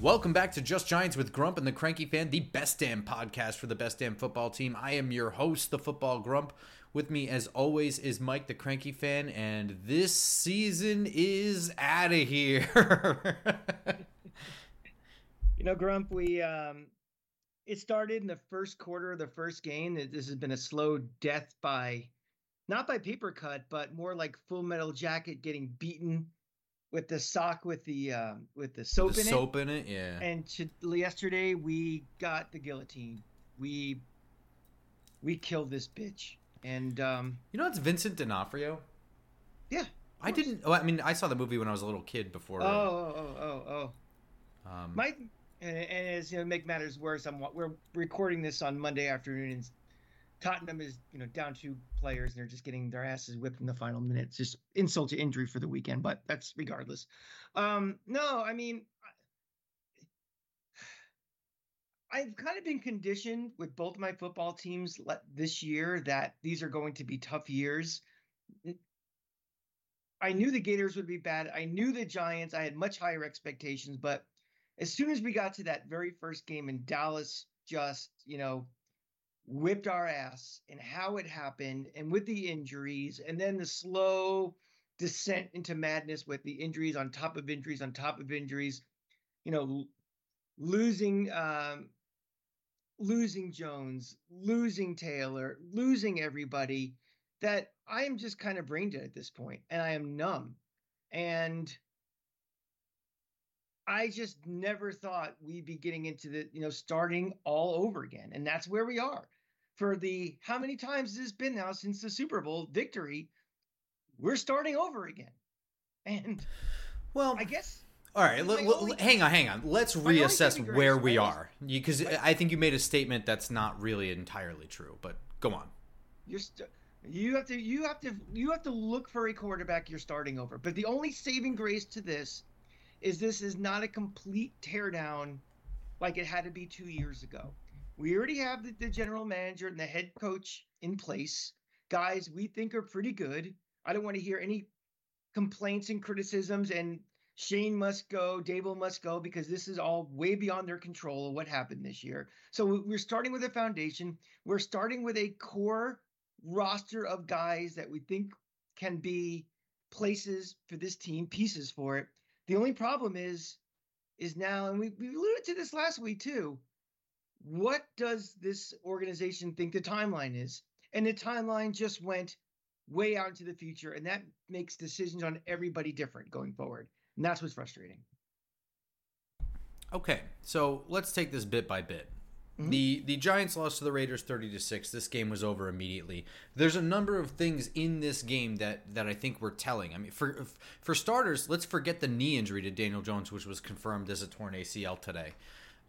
Welcome back to Just Giants with Grump and the Cranky Fan, the best damn podcast for the best damn football team. I am your host, the Football Grump. With me, as always, is Mike, the Cranky Fan, and this season is out of here. you know, Grump, we um, it started in the first quarter of the first game. This has been a slow death by, not by paper cut, but more like Full Metal Jacket getting beaten with the sock with the uh, with the soap the in soap it. Soap in it, yeah. And to, yesterday we got the guillotine. We we killed this bitch. And um, you know it's Vincent D'Onofrio. Yeah, I didn't. Oh, I mean, I saw the movie when I was a little kid before. Oh, oh, oh, oh, oh. Um, Mike, and, and as you know, make matters worse, I'm what we're recording this on Monday afternoon, and Tottenham is you know down two players and they're just getting their asses whipped in the final minutes. Just insult to injury for the weekend, but that's regardless. Um, no, I mean, I've kind of been conditioned with both my football teams this year that these are going to be tough years. I knew the Gators would be bad. I knew the Giants. I had much higher expectations, but as soon as we got to that very first game in Dallas just, you know, whipped our ass and how it happened and with the injuries and then the slow descent into madness with the injuries on top of injuries on top of injuries you know losing um losing jones losing taylor losing everybody that i am just kind of brain dead at this point and i am numb and I just never thought we'd be getting into the, you know, starting all over again. And that's where we are. For the how many times has this been now since the Super Bowl victory? We're starting over again. And well, I guess all right, l- l- only, hang on, hang on. Let's reassess where we are because I think you made a statement that's not really entirely true. But go on. You're st- you have to you have to you have to look for a quarterback you're starting over. But the only saving grace to this is this is not a complete teardown like it had to be two years ago. We already have the, the general manager and the head coach in place. Guys, we think are pretty good. I don't want to hear any complaints and criticisms and Schoen must go, Daboll must go, because this is all way beyond their control of what happened this year. So we're starting with a foundation. We're starting with a core roster of guys that we think can be places for this team, pieces for it. The only problem is, is now, and we, we alluded to this last week too. What does this organization think the timeline is? And the timeline just went way out into the future, and that makes decisions on everybody different going forward. And that's what's frustrating. Okay, so let's take this bit by bit. Mm-hmm. The the Giants lost to the Raiders 30 to 6. This game was over immediately. There's a number of things in this game that that I think were telling. I mean, for for starters, let's forget the knee injury to Daniel Jones which was confirmed as a torn ACL today.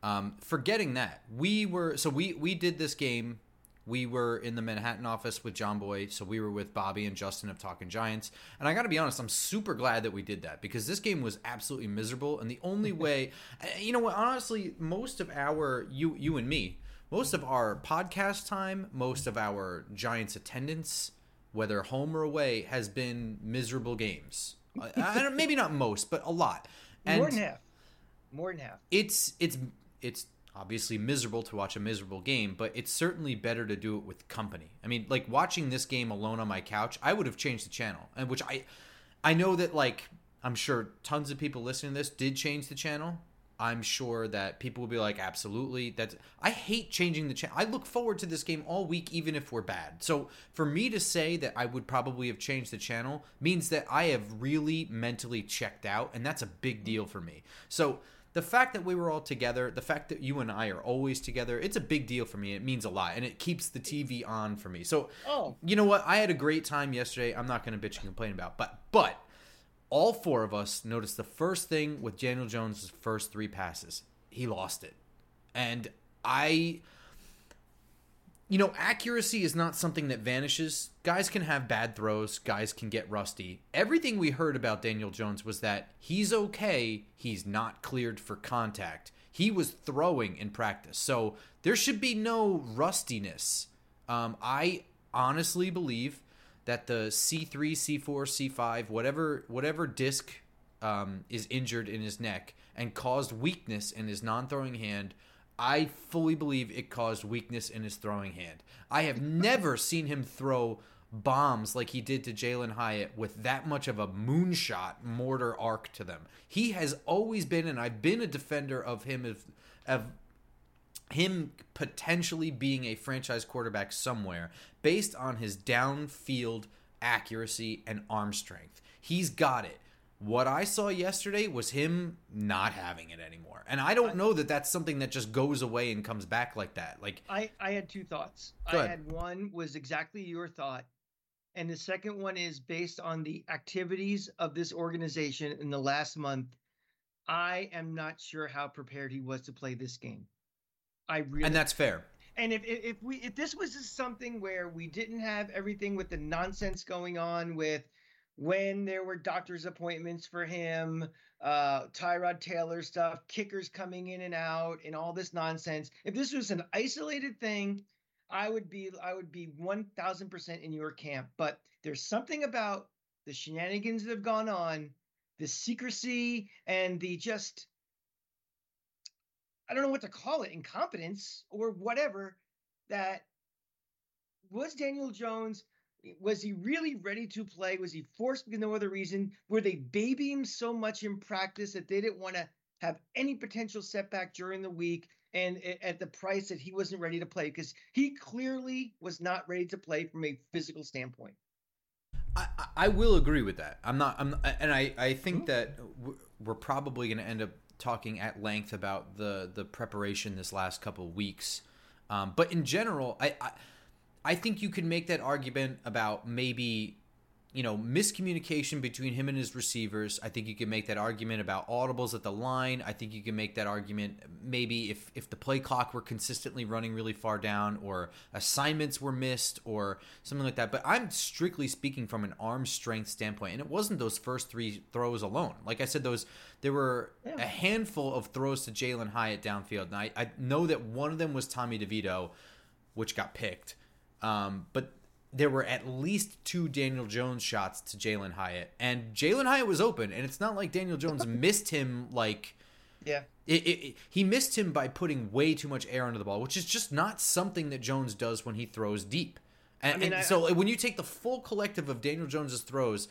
Um, forgetting that, we were so we we did this game we were in the Manhattan office with John Boy, so we were with Bobby and Justin of Talking Giants. And I got to be honest, I'm super glad that we did that because this game was absolutely miserable. And the only way, you know what, honestly, most of our you you and me, most of our podcast time, most of our Giants attendance, whether home or away, has been miserable games. I, maybe not most, but a lot. And More than half. More than half. It's it's it's obviously miserable to watch a miserable game, but it's certainly better to do it with company. I mean, like watching this game alone on my couch, I would have changed the channel. And which I I know that like I'm sure tons of people listening to this did change the channel. I'm sure that people will be like, absolutely. That's I hate changing the channel. I look forward to this game all week, even if we're bad. So for me to say that I would probably have changed the channel means that I have really mentally checked out, and that's a big deal for me. So the fact that we were all together, the fact that you and I are always together, it's a big deal for me. It means a lot, and it keeps the TV on for me. So, oh. you know what? I had a great time yesterday. I'm not going to bitch and complain about, but but all four of us noticed the first thing with Daniel Jones' first three passes, he lost it, and I you know, accuracy is not something that vanishes. Guys can have bad throws, guys can get rusty. Everything we heard about Daniel Jones was that he's okay, he's not cleared for contact. He was throwing in practice. So there should be no rustiness. Um, I honestly believe that the C3, C4, C5, whatever whatever disc um, is injured in his neck and caused weakness in his non-throwing hand I fully believe it caused weakness in his throwing hand. I have never seen him throw bombs like he did to Jalin Hyatt with that much of a moonshot mortar arc to them. He has always been, and I've been a defender of him of, of him potentially being a franchise quarterback somewhere based on his downfield accuracy and arm strength. He's got it. What I saw yesterday was him not having it anymore. And I don't know that that's something that just goes away and comes back like that. Like I I had two thoughts. I had one was exactly your thought. And the second one is based on the activities of this organization in the last month. I am not sure how prepared he was to play this game. I really and that's fair. And if, if if we if this was just something where we didn't have everything with the nonsense going on with when there were doctor's appointments for him, uh, Tyrod Taylor stuff, kickers coming in and out, and all this nonsense. If this was an isolated thing, I would be I would be one thousand percent in your camp. But there's something about the shenanigans that have gone on, the secrecy and the just I don't know what to call it, incompetence or whatever. That was Daniel Jones. Was he really ready to play? Was he forced for no other reason? Were they babying him so much in practice that they didn't want to have any potential setback during the week and at the price that he wasn't ready to play? Because he clearly was not ready to play from a physical standpoint. I, I- will agree with that. I'm not. I'm, and I, I think that we're probably going to end up talking at length about the the preparation this last couple of weeks. Um, but in general, I, I I think you could make that argument about maybe you know miscommunication between him and his receivers. I think you can make that argument about audibles at the line. I think you can make that argument maybe if if the play clock were consistently running really far down or assignments were missed or something like that. But I'm strictly speaking from an arm strength standpoint, and it wasn't those first three throws alone. Like I said, those there were Yeah. a handful of throws to Jalin Hyatt downfield, and I, I know that one of them was Tommy DeVito, which got picked. Um, but there were at least two Daniel Jones shots to Jalin Hyatt, and Jalin Hyatt was open, and it's not like Daniel Jones missed him like Yeah. it, it, it- he missed him by putting way too much air under the ball, which is just not something that Jones does when he throws deep. And, I mean, and I- so when you take the full collective of Daniel Jones's throws,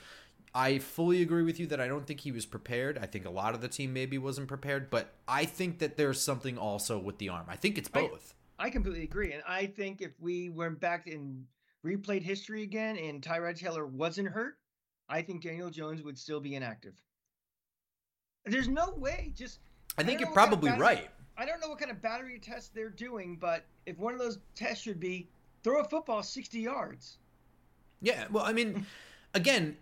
I fully agree with you that I don't think he was prepared. I think a lot of the team maybe wasn't prepared, but I think that there's something also with the arm. I think it's both. I completely agree. And I think if we went back and replayed history again and Tyrod Taylor wasn't hurt, I think Daniel Jones would still be inactive. There's no way. Just I think don't you're know kind of probably battery- right. I don't know what kind of battery test they're doing, but if one of those tests should be throw a football 60 yards. Yeah, well, I mean, again,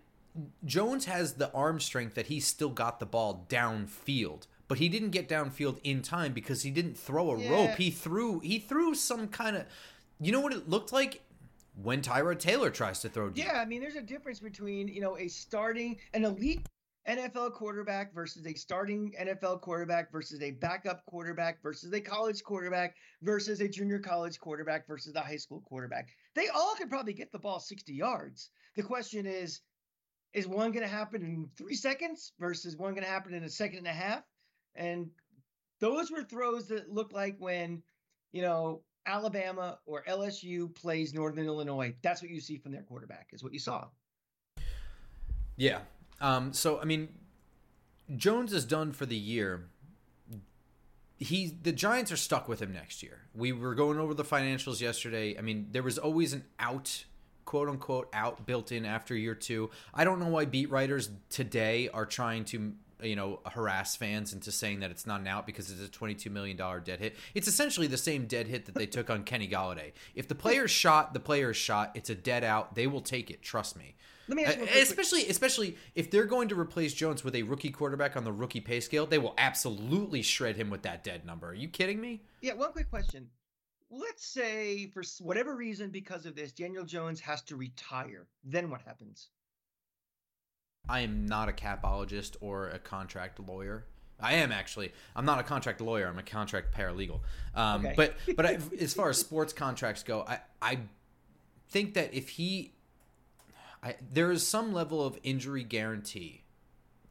Jones has the arm strength that he still got the ball downfield, but he didn't get downfield in time because he didn't throw a Yeah. rope. He threw he threw some kind of You know what it looked like when Tyrod Taylor tries to throw deep. Yeah, I mean, there's a difference between you know a starting an elite NFL quarterback versus a starting NFL quarterback versus a backup quarterback versus a college quarterback versus a junior college quarterback versus a high school quarterback. They all could probably get the ball 60 yards. The question is, is one going to happen in three seconds versus one going to happen in a second and a half? And those were throws that looked like when, you know, Alabama or LSU plays Northern Illinois. That's what you see from their quarterback, is what you saw. Yeah. Um, so I mean, Jones is done for the year. He the Giants are stuck with him next year. We were going over the financials yesterday. I mean, there was always an out, quote unquote, out built in after year two. I don't know why beat writers today are trying to you know harass fans into saying that it's not an out because it's a $22 million dead hit it's essentially the same dead hit that they took on kenny golladay if the player's shot the player's shot it's a dead out they will take it trust me Let me ask you uh, especially especially if they're going to replace Jones with a rookie quarterback on the rookie pay scale, they will absolutely shred him with that dead number. Are you kidding me? Yeah, one quick question. let's say for whatever reason, because of this, Daniel Jones has to retire. Then what happens? I am not a capologist or a contract lawyer. I am actually. I'm not a contract lawyer. I'm a contract paralegal. Um, Okay. But but I, as far as sports contracts go, I I think that if he, I, there is some level of injury guarantee,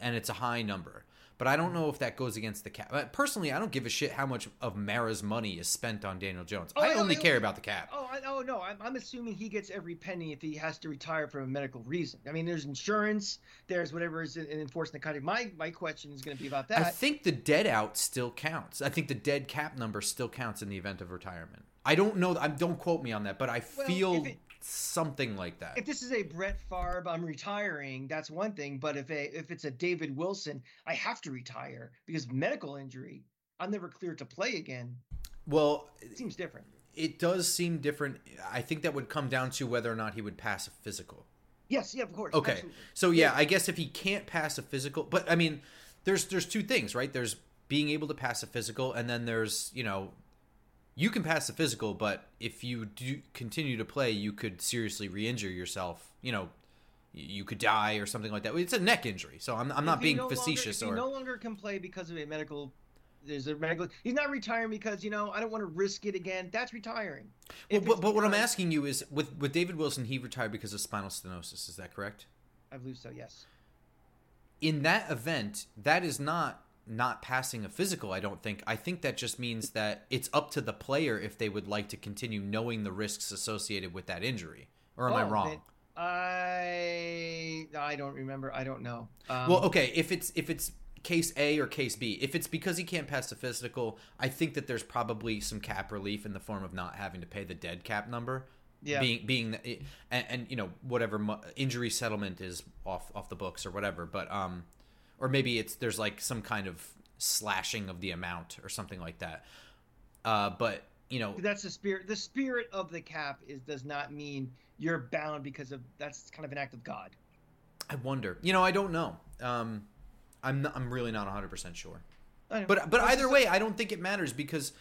and it's a high number. But I don't know if that goes against the cap. Uh, personally, I don't give a shit how much of Mara's money is spent on Daniel Jones. Oh, I only I- care about the cap. Oh, I, oh no, I'm, I'm assuming he gets every penny if he has to retire for a medical reason. I mean, there's insurance, there's whatever is in- enforced in the country. My my question is going to be about that. I think the dead out still counts. I think the dead cap number still counts in the event of retirement. I don't know. I don't quote me on that, but I Well, feel it- something like that. if this is a Brett Favre, I'm retiring. That's one thing. But if a if it's a David Wilson, I have to retire because of medical injury. I'm never cleared to play again. well, It seems different. it does seem different. I think that would come down to whether or not he would pass a physical. Yes, yeah, of course. Okay. absolutely. So yeah, I guess if he can't pass a physical, but I mean, there's there's two things, right? There's being able to pass a physical, and then there's you know, you can pass the physical, but if you do continue to play, you could seriously re-injure yourself. You know, you could die or something like that. It's a neck injury, so I'm I'm not being no longer- facetious if or no longer can play because of a medical. There's a medical. He's not retiring because you know I don't want to risk it again. That's retiring. Well, but, but what I'm asking you is, with with David Wilson, he retired because of spinal stenosis. Is that correct? I believe so. Yes. In that event, that is not not passing a physical. I don't think. I think that just means that it's up to the player if they would like to continue knowing the risks associated with that injury. Or am I Oh, wrong? I I don't remember. I don't know. Um, well, okay. If it's if it's case A or case B, if it's because he can't pass the physical, I think that there's probably some cap relief in the form of not having to pay the dead cap number. Yeah. Being being it- and, and you know whatever injury settlement is off off the books or whatever, but um, or maybe it's there's like some kind of slashing of the amount or something like that. Uh, but you know, that's the spirit. The spirit of the cap is does not mean you're bound because of that's kind of an act of God. I wonder. You know, I don't know. Um, I'm not, I'm really not 100 percent sure. But but either way, I don't think it matters because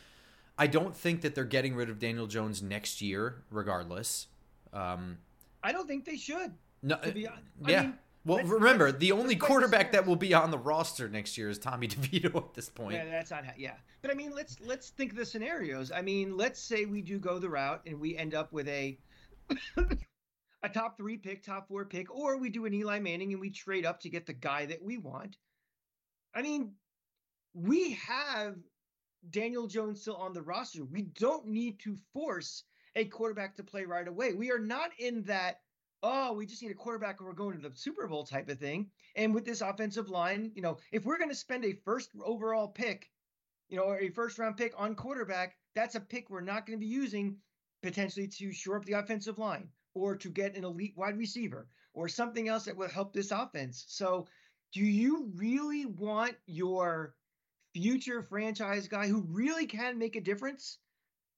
I don't think that they're getting rid of Daniel Jones next year, regardless. Um, I don't think they should. no, be I yeah. mean, well, let's- remember, let's- the only quarterback that will be on the roster next year is Tommy DeVito at this point. Yeah, that's not yeah. But I mean, let's let's think of the scenarios. I mean, let's say we do go the route and we end up with a a top three pick, top four pick, or we do an Eli Manning and we trade up to get the guy that we want. I mean, we have Daniel Jones still on the roster. We don't need to force a quarterback to play right away. We are not in that. Oh, we just need a quarterback and we're going to the Super Bowl type of thing. And with this offensive line, you know, if we're going to spend a first overall pick, you know, or a first round pick on quarterback, that's a pick we're not going to be using potentially to shore up the offensive line or to get an elite wide receiver or something else that will help this offense. So, do you really want your future franchise guy who really can make a difference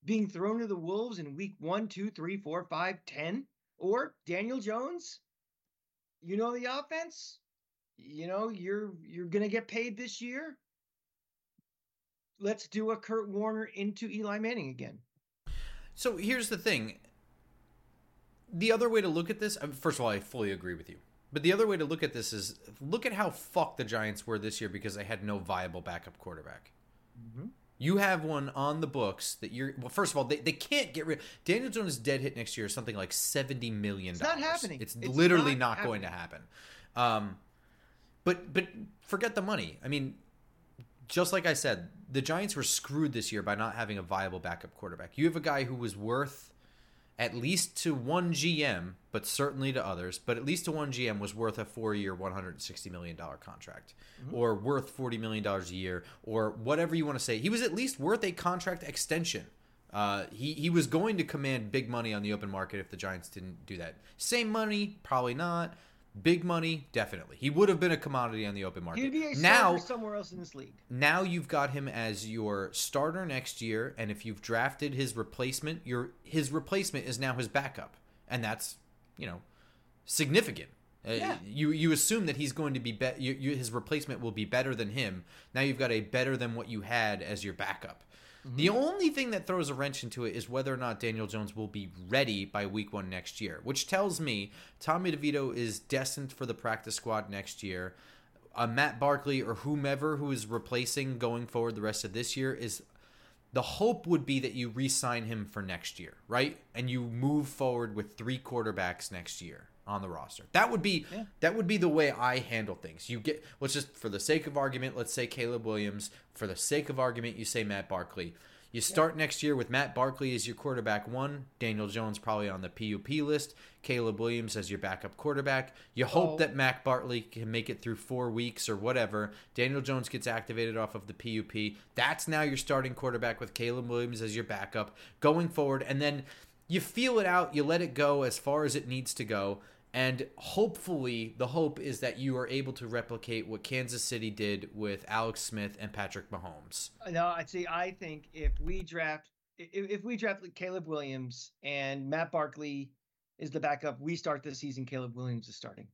being thrown to the wolves in week one, two, three, four, five, ten? Or Daniel Jones? You know the offense? You know, you're you're gonna get paid this year. Let's do a Kurt Warner into Eli Manning again. So here's the thing. The other way to look at this, uh, first of all, I fully agree with you. But the other way to look at this is look at how fucked the Giants were this year because they had no viable backup quarterback. You have one on the books that you're. Well, first of all, they, they can't get rid. Daniel Jones' dead hit next year is something like seventy million. It's not happening. It's, It's literally not not, going to happen. Um, but but forget the money. I mean, just like I said, the Giants were screwed this year by not having a viable backup quarterback. You have a guy who was worth at least to one GM, but certainly to others, but at least to one GM was worth a one hundred sixty million dollar contract, or worth forty million dollars a year, or whatever you want to say. He was at least worth a contract extension. Uh, he he was going to command big money on the open market if the Giants didn't do that. Same money, probably not. Big money, definitely. He would have been a commodity on the open market. He'd be a now, somewhere else in this league. now you've got him as your starter next year, and if you've drafted his replacement, your his replacement is now his backup, and that's you know significant. Uh, you you assume that he's going to be, be you, you, his replacement will be better than him. Now you've got a better than what you had as your backup. The only thing that throws a wrench into it is whether or not Daniel Jones will be ready by week one next year, which tells me Tommy DeVito is destined for the practice squad next year. Uh, Matt Barkley or whomever who is replacing going forward the rest of this year is the hope would be that you re-sign him for next year, right? And you move forward with three quarterbacks next year on the roster. That would be Yeah. that would be the way I handle things. You get let's just for the sake of argument, let's say Caleb Williams. For the sake of argument, you say Matt Barkley. You start next year with Matt Barkley as your quarterback one, Daniel Jones probably on the PUP list, Caleb Williams as your backup quarterback. You hope Oh. that Matt Barkley can make it through four weeks or whatever. Daniel Jones gets activated off of the PUP. That's now your starting quarterback with Caleb Williams as your backup going forward. And then you feel it out, you let it go as far as it needs to go. And hopefully, the hope is that you are able to replicate what Kansas City did with Alex Smith and Patrick Mahomes. No, I'd say I think if we draft if, we draft Caleb Williams and Matt Barkley is the backup, we start this season. Caleb Williams is starting.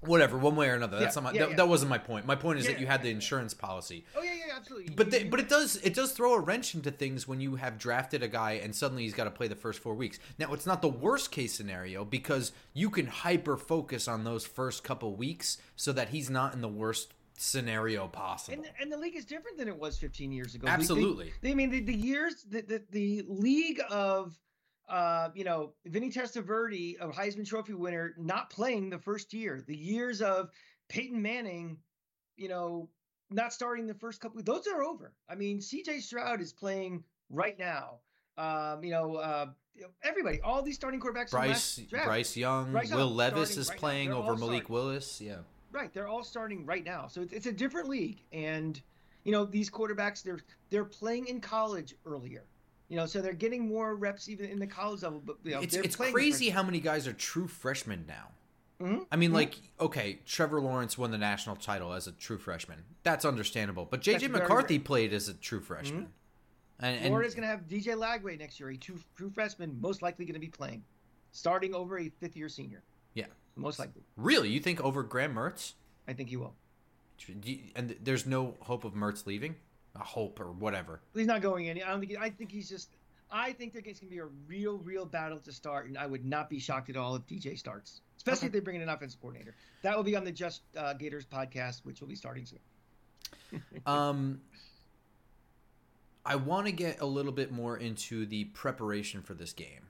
Whatever, one way or another. That's Yeah, not my, yeah, that, yeah. that wasn't my point. My point is that you had the insurance policy. Oh yeah, yeah, absolutely. But they, but it does it does throw a wrench into things when you have drafted a guy and suddenly he's got to play the first four weeks. Now it's not the worst case scenario because you can hyper focus on those first couple weeks so that he's not in the worst scenario possible. and, and the league is different than it was 15 years ago. They- they- Absolutely. They, I mean, the, the years, the, the, the league of, uh, you know, Vinny Testaverde, a Heisman Trophy winner, not playing the first year, the years of Peyton Manning, you know, not starting the first couple, those are over. I mean, CJ Stroud is playing right now. Um, you know, uh, everybody, all these starting quarterbacks. Bryce Bryce Young, Bryce Young Will Levis is right playing They're over Malik starting. Willis. Yeah. Right, they're all starting right now, so it's, it's a different league, and you know these quarterbacks they're they're playing in college earlier, you know, so they're getting more reps even in the college level. But you know, it's it's crazy how many guys are true freshmen now. Mhm. I mean, Mhm. like, okay, Trevor Lawrence won the national title as a true freshman. That's understandable. But JJ McCarthy played as a true freshman. And, and Florida's going to have DJ Lagway next year, a true, true freshman, most likely going to be playing, starting over a fifth year senior. Yeah. most likely. really, you think over Graham Mertz? I think he will. And there's no hope of Mertz leaving? A hope or whatever. He's not going any. I don't think. He, I think he's just. I think there's going to be a real, real battle to start, and I would not be shocked at all if DJ starts, especially if they bring in an offensive coordinator. That will be on the Just uh, Gators podcast, which will be starting soon. Um, I want to get a little bit more into the preparation for this game.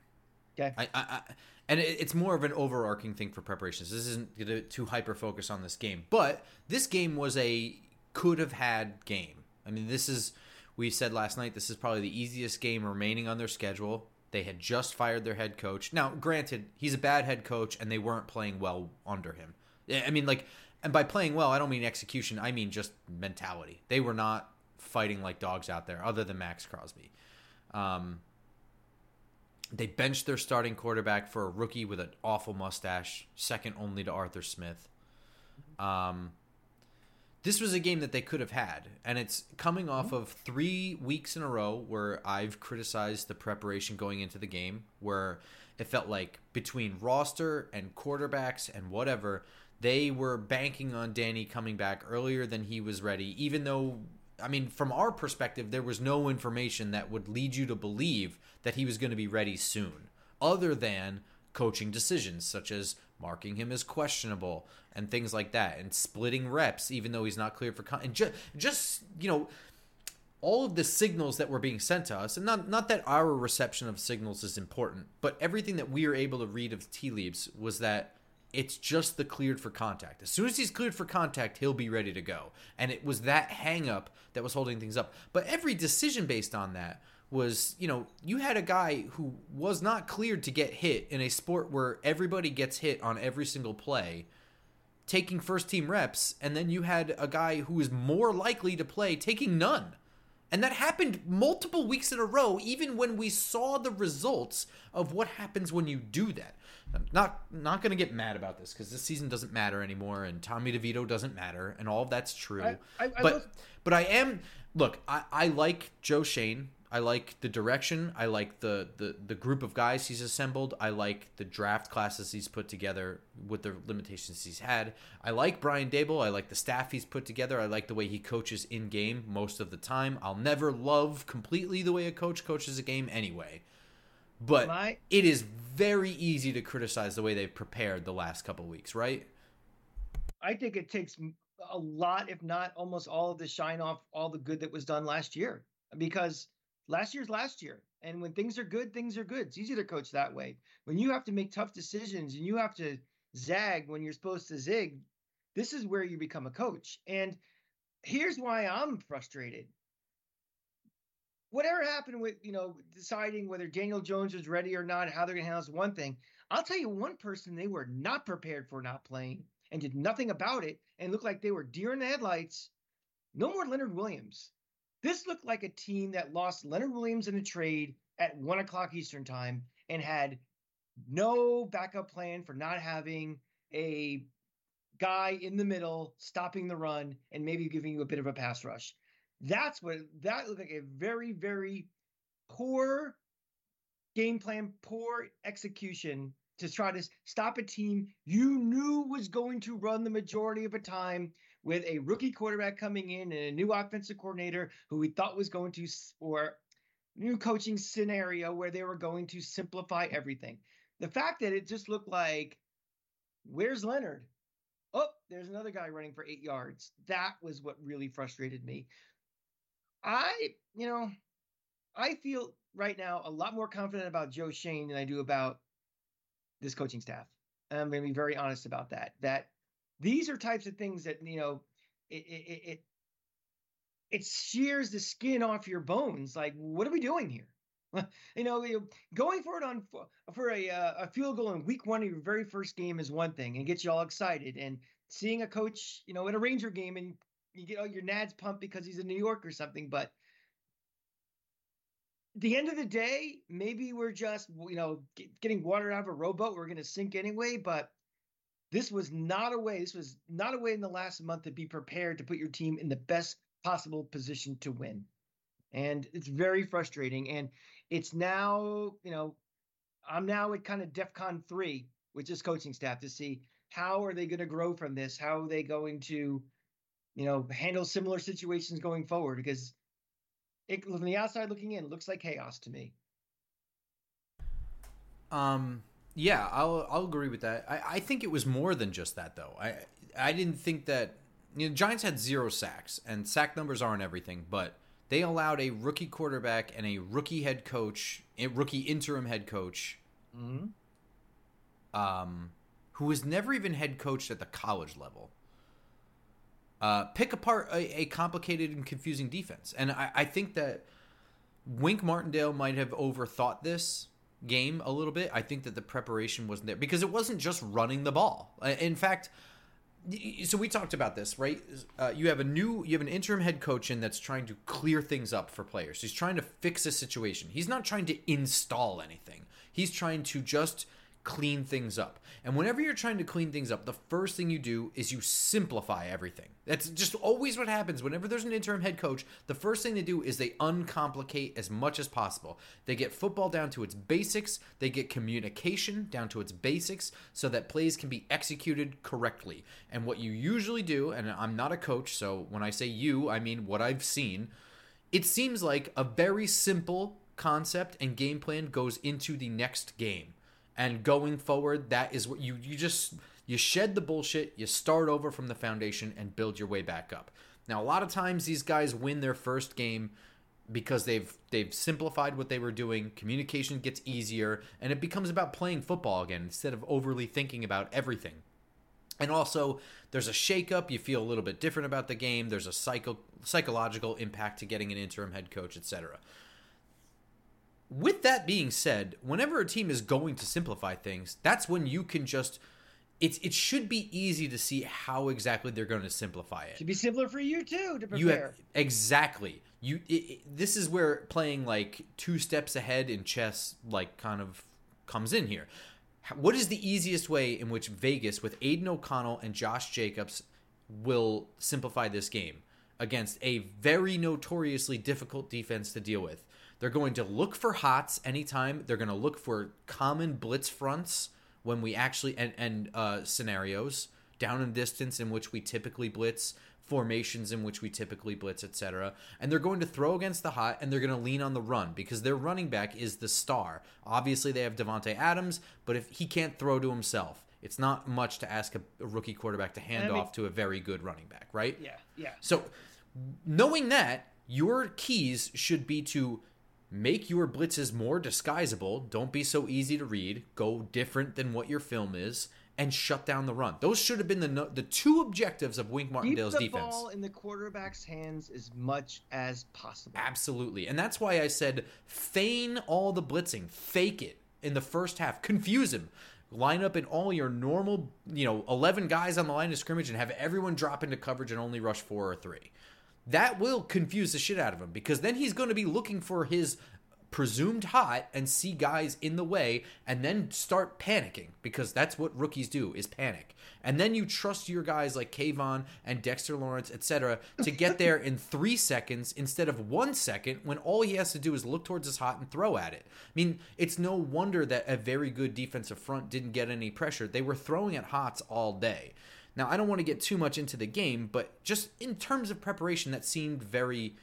Okay. I, I, I and it, it's more of an overarching thing for preparations. This isn't too hyper focus on this game, but this game was a could have had game. I mean, this is we said last night. This is probably the easiest game remaining on their schedule. They had just fired their head coach. Now, granted, he's a bad head coach, and they weren't playing well under him. I mean, like, and by playing well, I don't mean execution. I mean just mentality. They were not fighting like dogs out there, other than Maxx Crosby. Um, they benched their starting quarterback for a rookie with an awful mustache, second only to Arthur Smith. Um, this was a game that they could have had, and it's coming off mm-hmm. of three weeks in a row where I've criticized the preparation going into the game, where it felt like between roster and quarterbacks and whatever, they were banking on Danny coming back earlier than he was ready, even though I mean, from our perspective, there was no information that would lead you to believe that he was going to be ready soon, other than coaching decisions such as marking him as questionable and things like that, and splitting reps even though he's not cleared for con- and just just you know all of the signals that were being sent to us, and not not that our reception of signals is important, but everything that we were able to read of tea leaves was that it's just the cleared for contact. As soon as he's cleared for contact, he'll be ready to go. And it was that hang up that was holding things up. But every decision based on that was, you know, you had a guy who was not cleared to get hit in a sport where everybody gets hit on every single play taking first team reps and then you had a guy who is more likely to play taking none. And that happened multiple weeks in a row, even when we saw the results of what happens when you do that. I'm not not going to get mad about this because this season doesn't matter anymore, and Tommy DeVito doesn't matter, and all of that's true. I- I- I but but I am look. I, I like Joe Schoen. I like the direction. I like the, the the group of guys he's assembled. I like the draft classes he's put together with the limitations he's had. I like Brian Daboll. I like the staff he's put together. I like the way he coaches in game most of the time. I'll never love completely the way a coach coaches a game anyway. But My- it is very easy to criticize the way they've prepared the last couple weeks, right? I think it takes a lot, if not almost all of the shine off all the good that was done last year. Because last year's last year. And when things are good, things are good. It's easy to coach that way. When you have to make tough decisions and you have to zag when you're supposed to zig, this is where you become a coach. And here's why I'm frustrated. Whatever happened with, you know, deciding whether Daniel Jones was ready or not, how they're going to handle this one thing. I'll tell you one person they were not prepared for not playing and did nothing about it and looked like they were deer in the headlights. No more Leonard Williams. This looked like a team that lost Leonard Williams in a trade at one o'clock Eastern time and had no backup plan for not having a guy in the middle stopping the run and maybe giving you a bit of a pass rush. That's what that looked like a very, very poor game plan, poor execution to try to stop a team you knew was going to run the majority of the time with a rookie quarterback coming in and a new offensive coordinator who we thought was going to, or new coaching scenario where they were going to simplify everything. The fact that it just looked like, where's Leonard? Oh, there's another guy running for eight yards. That was what really frustrated me. I, you know, I feel right now a lot more confident about Joe Schoen than I do about this coaching staff. I'm going to be very honest about that. That these are types of things that you know it it it, it shears the skin off your bones. Like, what are we doing here? you know, going for it on for a uh, a field goal in week one of your very first game is one thing, and gets you all excited. And seeing a coach, you know, in a Ranger game, and you get all your nads pumped because he's in New York or something, but the end of the day, maybe we're just, you know, getting water out of a rowboat. We're going to sink anyway. But this was not a way. This was not a way in the last month to be prepared to put your team in the best possible position to win. And it's very frustrating. And it's now, you know, I'm now at kind of DEFCON three with this coaching staff to see how are they going to grow from this? How are they going to, you know, handle similar situations going forward? Because it, from the outside looking in, looks like chaos to me. Um, yeah, I'll I'll agree with that. I, I think it was more than just that though. I I didn't think that you know Giants had zero sacks and sack numbers aren't everything, but they allowed a rookie quarterback and a rookie head coach, a rookie interim head coach, mm-hmm. um, who was never even head coached at the college level. Uh, pick apart a, a, complicated and confusing defense. And I, I, think that Wink Martindale might have overthought this game a little bit. I think that the preparation wasn't there because it wasn't just running the ball. In fact, so we talked about this, right? Uh, you have a new, you have an interim head coach in that's trying to clear things up for players. He's trying to fix a situation. He's not trying to install anything. He's trying to just clean things up. And whenever you're trying to clean things up, the first thing you do is you simplify everything. That's just always what happens. Whenever there's an interim head coach, the first thing they do is they uncomplicate as much as possible. They get football down to its basics, they get communication down to its basics so that plays can be executed correctly. And what you usually do, and I'm not a coach, so when I say you, I mean what I've seen, it seems like a very simple concept and game plan goes into the next game and going forward that is what you you just you shed the bullshit you start over from the foundation and build your way back up. Now a lot of times these guys win their first game because they've they've simplified what they were doing communication gets easier and it becomes about playing football again instead of overly thinking about everything. And also there's a shakeup you feel a little bit different about the game there's a psycho psychological impact to getting an interim head coach etc with that being said, whenever a team is going to simplify things, that's when you can just it's it should be easy to see how exactly they're going to simplify it. Should be simpler for you too to prepare. You have, exactly. You it, it, this is where playing like two steps ahead in chess like kind of comes in here. What is the easiest way in which Vegas with Aidan O'Connell and Josh Jacobs will simplify this game against a very notoriously difficult defense to deal with? They're going to look for hots anytime. They're going to look for common blitz fronts when we actually and and uh, scenarios down in distance in which we typically blitz formations in which we typically blitz, etc. And they're going to throw against the hot and they're going to lean on the run because their running back is the star. Obviously, they have Davante Adams, but if he can't throw to himself, it's not much to ask a, a rookie quarterback to hand off to a very good running back, right? Yeah, yeah. So, knowing that, your keys should be to make your blitzes more disguisable. Don't be so easy to read. Go different than what your film is, and shut down the run. Those should have been the the two objectives of Wink Martindale's Keep the defense. ball in the quarterback's hands as much as possible. Absolutely. And that's why I said feign all the blitzing, fake it in the first half, confuse him. Line up in all your normal, you know, 11 guys on the line of scrimmage and have everyone drop into coverage and only rush four or three. That will confuse the shit out of him because then he's going to be looking for his presumed hot and see guys in the way and then start panicking because that's what rookies do is panic. And then you trust your guys like Kayvon and Dexter Lawrence, etc., to get there in three seconds instead of one second when all he has to do is look towards his hot and throw at it. I mean, it's no wonder that a very good defensive front didn't get any pressure. They were throwing at hots all day. Now, I don't want to get too much into the game, but just in terms of preparation, that seemed very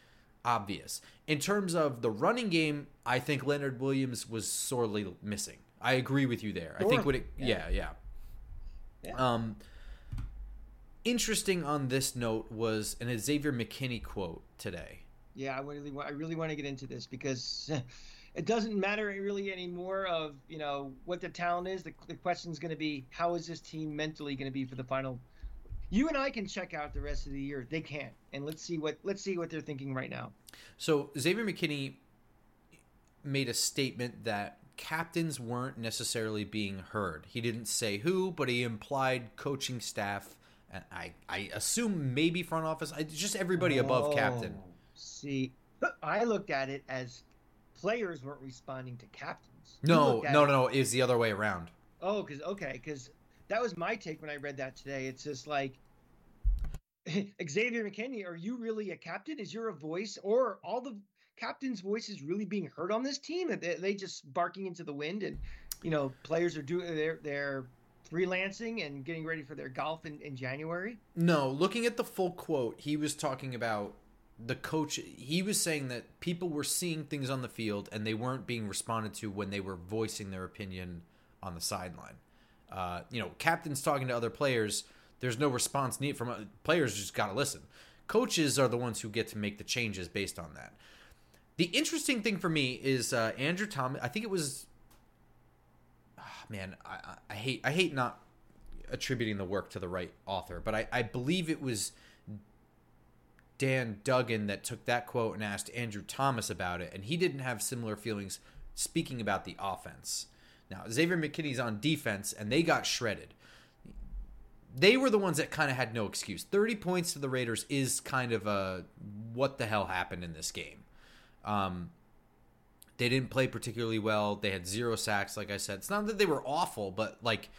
obvious. In terms of the running game, I think Leonard Williams was sorely missing. I agree with you there. I think Sure. what it, yeah, yeah. Yeah. Um, interesting on this note was an Xavier McKinney quote today. Yeah, I really, I really want to get into this because it doesn't matter really anymore of you know what the talent is. The, the question is going to be how is this team mentally going to be for the final. You and I can check out the rest of the year. They can't, and let's see what let's see what they're thinking right now. So Xavier McKinney made a statement that captains weren't necessarily being heard. He didn't say who, but he implied coaching staff, and I, I assume maybe front office, I, just everybody above captain. Oh, See, I looked at it as players weren't responding to captains. No, No, at no, it- no, no. The other way around. Oh, because okay, because that was my take when I read that today. It's just like Xavier McKinney, are you really a captain? Is your a voice, or all the captains' voices really being heard on this team? Are they, they just barking into the wind, and you know, players are doing they're they're freelancing and getting ready for their golf in, in January. No, looking at the full quote, he was talking about the coach. He was saying that people were seeing things on the field and they weren't being responded to when they were voicing their opinion on the sideline. Uh, you know, captains talking to other players, there's no response needed from players. Just got to listen. Coaches are the ones who get to make the changes based on that. The interesting thing for me is uh, Andrew Thomas. I think it was. ah, man, I, I, I hate I hate not attributing the work to the right author, but I, I believe it was Dan Duggan that took that quote and asked Andrew Thomas about it, and he didn't have similar feelings speaking about the offense. Now, Xavier McKinney's on defense, and they got shredded. They were the ones that kind of had no excuse. 30 points to the Raiders is kind of a what the hell happened in this game. Um, they didn't play particularly well. They had zero sacks, like I said. It's not that they were awful, but like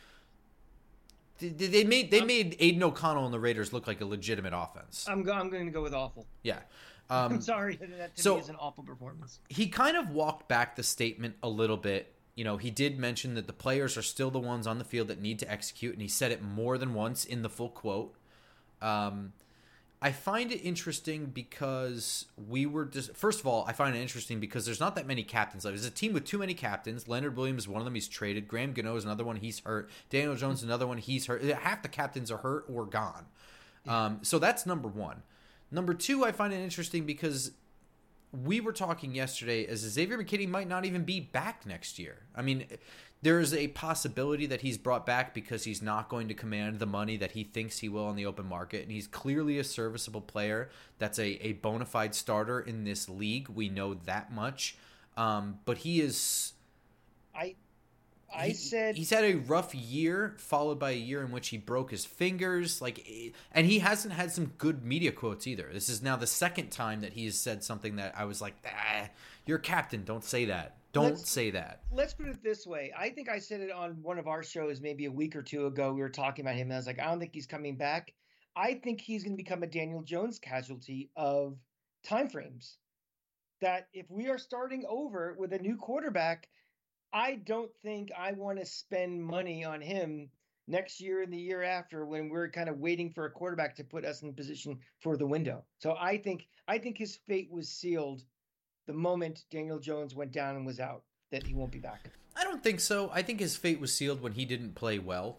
they, made they made Aidan O'Connell and the Raiders look like a legitimate offense. I'm go, I'm going to go with awful. Yeah. I'm Um, sorry, that to so- me is an awful performance. he kind of walked back the statement a little bit. You know, he did mention that the players are still the ones on the field that need to execute, and he said it more than once in the full quote. Um, I find it interesting because we were just first of all, I find it interesting because there's not that many captains. There's a team with too many captains. Leonard Williams is one of them. He's traded. Graham Gano is another one. He's hurt. Daniel Jones another one. He's hurt. Half the captains are hurt or gone. Um, so that's number one. Number two, I find it interesting because we were talking yesterday as Xavier McKinney might not even be back next year. I mean, there's a possibility that he's brought back because he's not going to command the money that he thinks he will on the open market, and he's clearly a serviceable player. That's a, a bona fide starter in this league. We know that much. Um, but he is. I I he- said he's had a rough year, followed by a year in which he broke his fingers. Like, and he hasn't had some good media quotes either. This is now the second time that he has said something that I was like, ah, "You're captain. Don't say that. Don't Let's- say that." let's put it this way. I think I said it on one of our shows maybe a week or two ago. We were talking about him, and I was like, I don't think he's coming back. I think he's going to become a Daniel Jones casualty of time frames. that if we are starting over with a new quarterback, I don't think I want to spend money on him next year and the year after when we're kind of waiting for a quarterback to put us in position for the window. So I think I think his fate was sealed the moment Daniel Jones went down and was out that he won't be back. I don't think so. I think his fate was sealed when he didn't play well.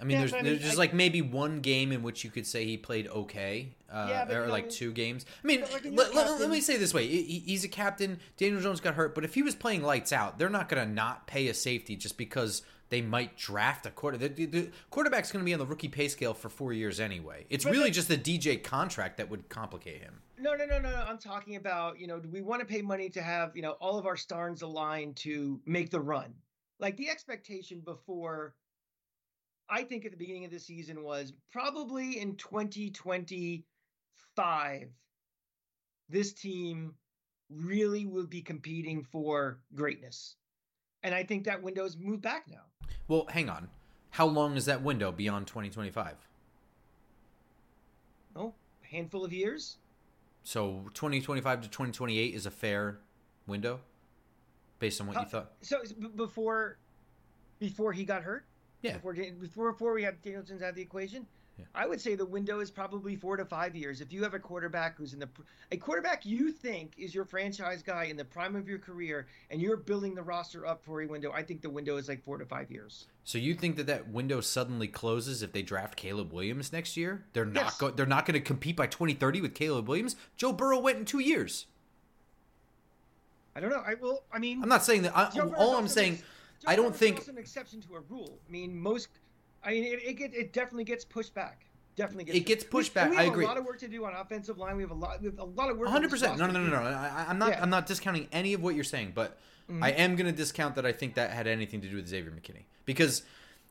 I mean, Yeah, there's I mean, there's just I- like maybe one game in which you could say he played okay, uh, Yeah, or you know, like two games. I mean, like let, let- let me say this way: He- he- he's a captain. Daniel Jones got hurt, but if he was playing lights out, they're not going to not pay a safety just because they might draft a quarter. The, the, the quarterback's going to be on the rookie pay scale for four years anyway. It's But really that- just the DJ contract that would complicate him. No, no, no, no, no. I'm talking about, you know, do we want to pay money to have, you know, all of our stars aligned to make the run? Like the expectation before, I think at the beginning of the season was probably in 2025, this team really will be competing for greatness. And I think that window's moved back now. Well, hang on. How long is that window beyond 2025? Oh, a handful of years? So 2025 to 2028 is a fair window, based on what How- you uh, thought. So before, before he got hurt. Yeah. Before before before we had Daniel Jones out of the equation, Yeah. I would say the window is probably four to five years. If you have a quarterback who's in the a quarterback you think is your franchise guy in the prime of your career, and you're building the roster up for a window, I think the window is like four to five years. So you think that that window suddenly closes if they draft Caleb Williams next year? They're not Yes. go- they're not going to compete by 2030 with Caleb Williams. Joe Burrow went in 2 years. I don't know. I will. I mean, I'm not saying that I, all I'm saying Joe I don't Burrow's think an exception to a rule. I mean, most. I mean, it it, get, it definitely gets pushed back. Definitely gets. It gets pushed back. We I have agree. a lot of work to do on offensive line. We have a lot. We have a lot of work. One hundred percent. No, no, no, no, no. I, I'm not. Yeah. I'm not discounting any of what you're saying, but Mhm. I am going to discount that I think that had anything to do with Xavier McKinney because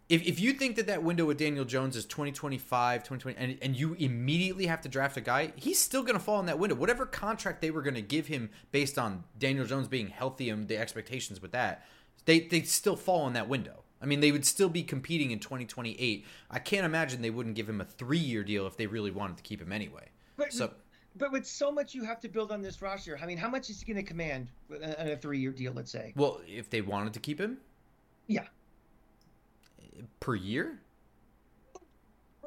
if, if you think that that window with Daniel Jones is 2025, 2020, and, and you immediately have to draft a guy, he's still going to fall in that window. Whatever contract they were going to give him based on Daniel Jones being healthy and the expectations with that, they they still fall in that window. I mean, they would still be competing in 2028. I can't imagine they wouldn't give him a three year deal if they really wanted to keep him anyway. But, So but with so much you have to build on this roster, I mean, how much is he going to command a- on a three-year deal? Let's say. Well, if they wanted to keep him, Yeah. per year.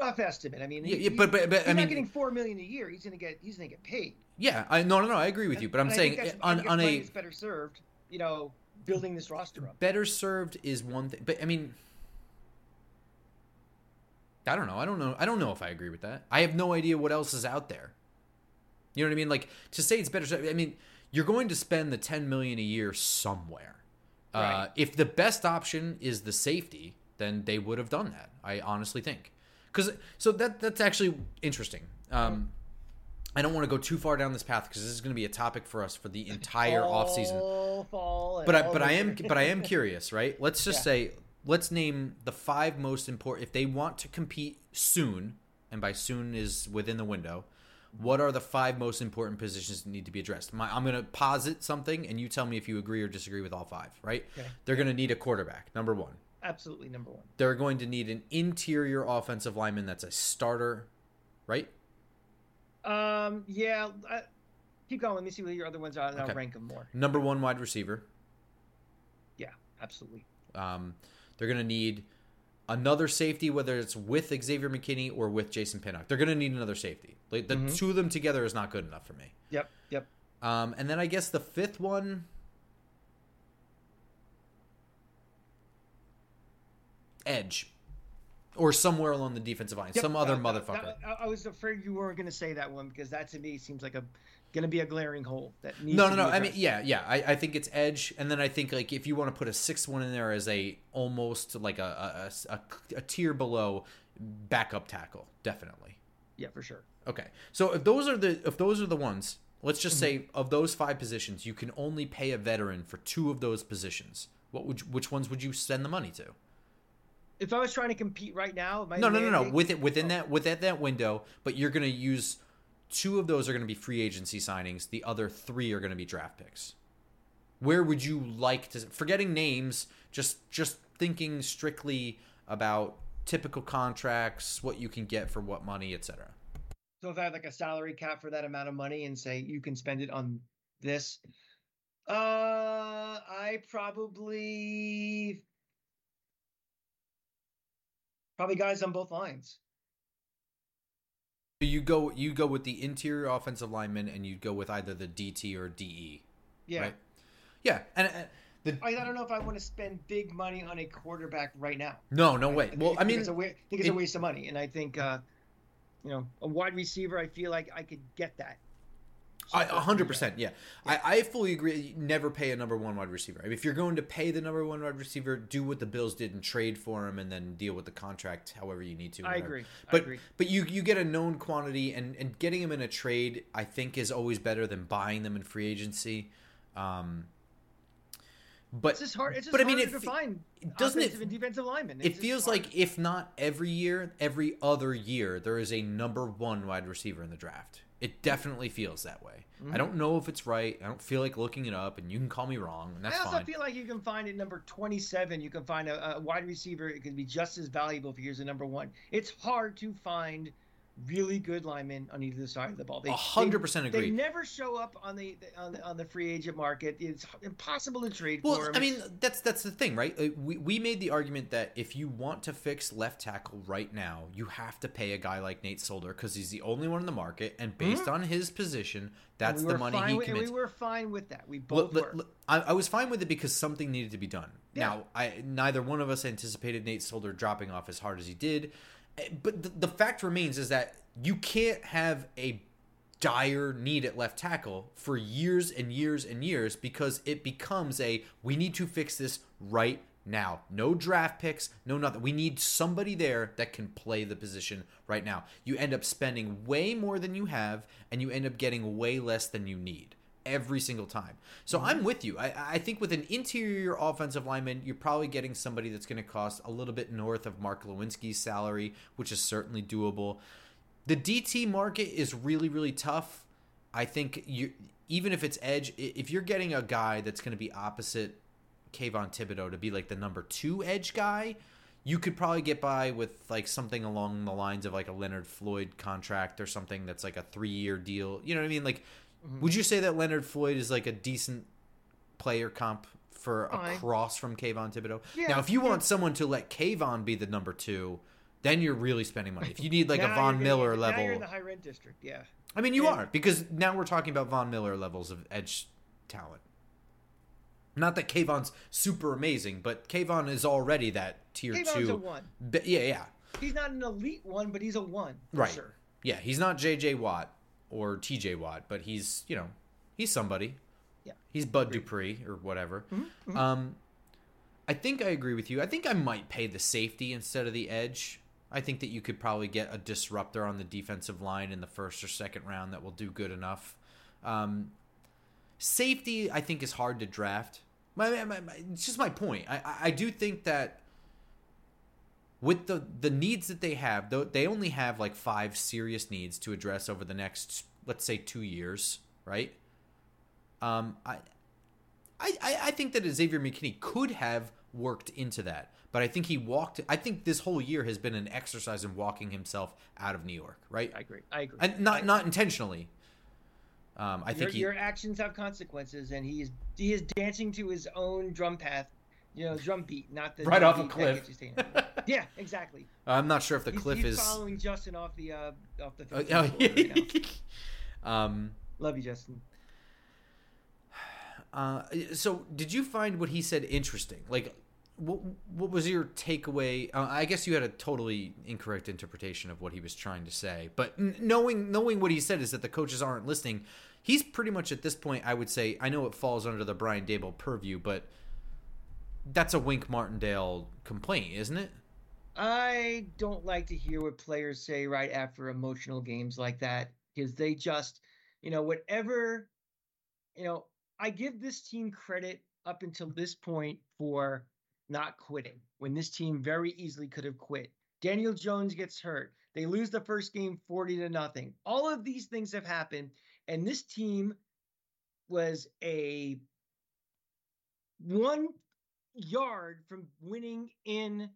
Rough estimate. I mean, Yeah, he- yeah, but but, but he's I not mean, getting four million a year. He's going to get. He's going to get paid. yeah, I no no no, I agree with you, but I'm saying eh, I on on a better served. You know, building this roster up. better served is one thing, but I mean, I don't know. I don't know. I don't know if I agree with that. I have no idea what else is out there. You know what I mean? Like to say it's better. I mean, you're going to spend the 10 million a year somewhere. Uh, if the best option is the safety, then they would have done that. I honestly think. Because so that that's actually interesting. Um, I don't want to go too far down this path because this is going to be a topic for us for the entire all offseason fall. and but I, but I am but I am curious, right? Let's just Yeah. say let's name the five most important if they want to compete soon, and by soon is within the window. What are the five most important positions that need to be addressed? My, I'm going to posit something, and you tell me if you agree or disagree with all five. Right? Okay. They're going to need a quarterback, number one. absolutely number one. They're going to need an interior offensive lineman that's a starter, right? Um, yeah. I, keep going. Let me see what your other ones are, and Okay. I'll rank them more. Number one wide receiver. Yeah, absolutely. Um, they're going to need another safety, whether it's with Xavier McKinney or with Jason Pinnock. They're going to need another safety. Like the Mhm. two of them together is not good enough for me. Yep, yep. Um, and then I guess the fifth one, edge, or somewhere along the defensive line, Yep, some other uh, motherfucker. that- I, was afraid you weren't going to say that one because that to me seems like a going to be a glaring hole that needs. no, no, no. I mean, yeah, yeah. I, I think it's edge, and then I think like if you want to put a sixth one in there as a almost like a a, a, a tier below backup tackle, definitely. yeah, for sure. Okay. So if those are the if those are the ones, let's just say of those five positions, you can only pay a veteran for two of those positions. What would you, which ones would you send the money to? If I was trying to compete right now, No, no, no, no. With it within that within that window, but you're going to use two of those are going to be free agency signings. The other three are going to be draft picks. Where would you like to forgetting names, just just thinking strictly about typical contracts, what you can get for what money, etc. So if I had like a salary cap for that amount of money and say you can spend it on this. Uh, I probably probably guys on both lines. You go you go with the interior offensive lineman, and you go with either the DT or DE. Yeah. Right. Yeah, and. and the, I, I don't know if I want to spend big money on a quarterback right now. no, no way. I Well, I mean, it's a, think it's a it- waste of money, and I think uh, you know a wide receiver. I feel like I could get that. I, a hundred percent, yeah. I, I fully agree. Never pay a number one wide receiver. I mean, if you're going to pay the number one wide receiver, do what the Bills did and trade for him, and then deal with the contract however you need to. I whatever. agree. I But agree. but you you get a known quantity, and and getting him in a trade, I think, is always better than buying them in free agency. Um, but It's just hard. It's just but I mean, it to find doesn't it and defensive linemen. It's it feels hard. like if not every year, every other year, there is a number one wide receiver in the draft. It definitely feels that way. Mm-hmm. I don't know if it's right. I don't feel like looking it up, and you can call me wrong, and that's fine. I also fine. feel like you can find at number 27, you can find a, a wide receiver. It could be just as valuable if here's a number one. It's hard to find really good linemen on either side of the ball. They, A hundred percent agree. They never show up on the on the, on the free agent market. It's impossible to trade Well, for. I mean, that's that's the thing, right? Uh, We we made the argument that if you want to fix left tackle right now, you have to pay a guy like Nate Solder because he's the only one in the market, and based on his position, that's we the money he with, and commits. we were fine with that. We both look, were. look, I, I was fine with it because something needed to be done. Yeah. Now, I neither one of us anticipated Nate Solder dropping off as hard as he did, but the, the fact remains is that you can't have a dire need at left tackle for years and years and years because it becomes a we need to fix this right now. No draft picks, no nothing. We need somebody there that can play the position right now. You end up spending way more than you have, and you end up getting way less than you need every single time. So mm-hmm. I'm with you. I, I think with an interior offensive lineman, you're probably getting somebody that's going to cost a little bit north of Mark Glowinski's salary, which is certainly doable. The DT market is really, really tough. I think you, even if it's edge, if you're getting a guy that's going to be opposite Kayvon Thibodeaux to be like the number two edge guy, you could probably get by with like something along the lines of like a Leonard Floyd contract or something that's like a three year deal. You know what I mean? Like, Mm-hmm. would you say that Leonard Floyd is like a decent player comp for across from Kayvon Thibodeaux? Yeah, now, if you yeah. want someone to let Kayvon be the number two, then you're really spending money. If you need like a Von Miller getting- Now you're in level, the high rent district. Yeah. I mean, you and- are because now we're talking about Von Miller levels of edge talent. Not that Kayvon's super amazing, but Kayvon is already that tier Kayvon's two. a one. Yeah, yeah, He's not an elite one, but he's a one. For Right. Sure. yeah. He's not J.J. Watt or T.J. Watt, but he's you know he's somebody. Yeah. He's Bud Dupree or whatever. Mm-hmm, Um, I think I agree with you. I think I might pay the safety instead of the edge. I think that you could probably get a disruptor on the defensive line in the first or second round that will do good enough. Um, safety, I think, is hard to draft. My, my, my, it's just my point. I, I do think that with the the needs that they have, though they only have like five serious needs to address over the next, let's say, two years, right? Um, I, I, I think that Xavier McKinney could have worked into that, but I think he walked. I think this whole year has been an exercise in walking himself out of New York, right? I agree. I agree. And not I- not intentionally. Um, I your, think he. your actions have consequences, and he is he is dancing to his own drum path, you know, drum beat, not the Right off a cliff. gets you staying. yeah, exactly. I'm not sure if the he's, cliff he's is. following Justin off the uh, off the. Oh, oh, floor right um. Love you, Justin. Uh, so did you find what he said interesting? Like, what what was your takeaway? Uh, I guess you had a totally incorrect interpretation of what he was trying to say, but n- knowing knowing what he said is that the coaches aren't listening. He's pretty much at this point. I would say I know it falls under the Brian Daboll purview, but that's a Wink Martindale complaint, isn't it? I don't like to hear what players say right after emotional games like that because they just, you know, whatever, you know, I give this team credit up until this point for not quitting when this team very easily could have quit. Daniel Jones gets hurt. They lose the first game 40 to nothing. All of these things have happened and this team was a one yard from winning in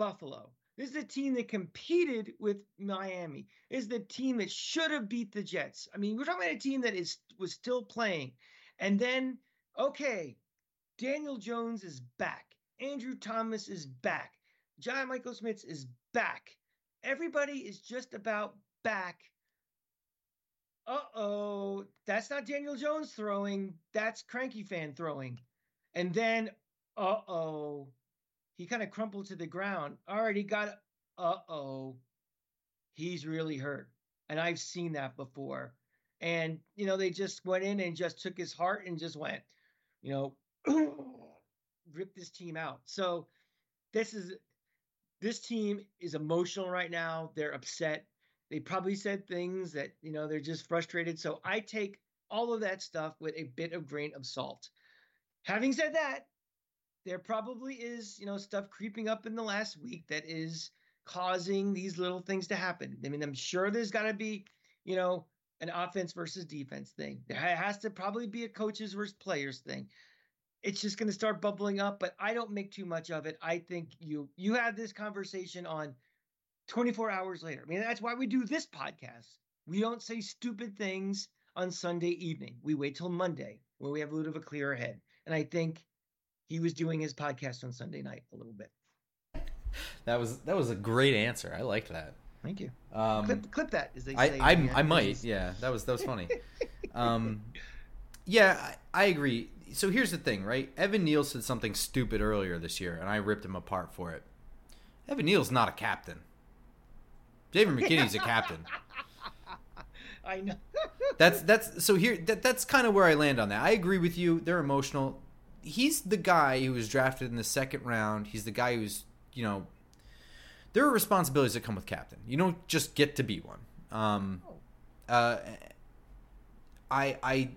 Buffalo. This is a team that competed with Miami. This is the team that should have beat the Jets. I mean, we're talking about a team that is was still playing. And then, okay, Daniel Jones is back. Andrew Thomas is back. John Michael Schmitz is back. Everybody is just about back. Uh oh, that's not Daniel Jones throwing. That's Cranky Fan throwing. And then, uh oh, he kind of crumpled to the ground. Already got, uh oh, he's really hurt. And I've seen that before. And, you know, they just went in and just took his heart and just went, you know, ripped this team out. So this is this team is emotional right now. They're upset. They probably said things that, you know, they're just frustrated. So I take all of that stuff with a bit of grain of salt. Having said that, there probably is, you know, stuff creeping up in the last week that is causing these little things to happen. I mean, I'm sure there's got to be, you know, an offense versus defense thing. There has to probably be a coaches versus players thing. It's just going to start bubbling up but i don't make too much of it. I think you you had this conversation on 24 hours later. I mean that's why we do this podcast. We don't say stupid things on sunday evening. We wait till monday where we have a little bit of a clearer head. And i think he was doing his podcast on sunday night a little bit that was that was a great answer i liked that thank you um, clip, clip that as they I, say I, I might yeah that was that was funny um, yeah I, I agree so here's the thing, right? Evan Neal said something stupid earlier this year, and I ripped him apart for it. Evan Neal's not a captain. Xavier McKinney's a captain. I know. that's that's so here that that's kind of where I land on that. I agree with you. They're emotional. He's the guy who was drafted in the second round. He's the guy who's you know. There are responsibilities that come with captain. You don't just get to be one. Um, oh. uh, I I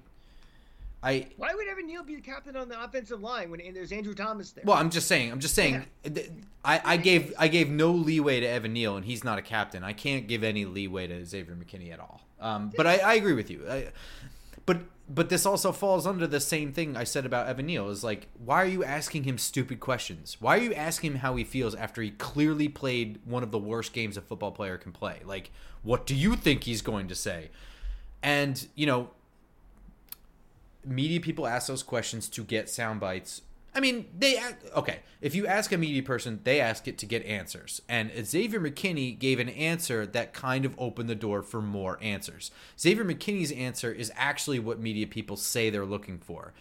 I why would Evan Neal be the captain on the offensive line when there's Andrew Thomas there? Well, I'm just saying. I'm just saying. Yeah. I, I gave I gave no leeway to Evan Neal, and he's not a captain. I can't give any leeway to Xavier McKinney at all. Um, but I, I, agree with you. I, but but this also falls under the same thing I said about Evan Neal. Is like, why are you asking him stupid questions? Why are you asking him how he feels after he clearly played one of the worst games a football player can play? Like, what do you think he's going to say? And you know, media people ask those questions to get sound bites. I mean, they okay. If you ask a media person, they ask it to get answers. And Xavier McKinney gave an answer that kind of opened the door for more answers. Xavier McKinney's answer is actually what media people say they're looking for.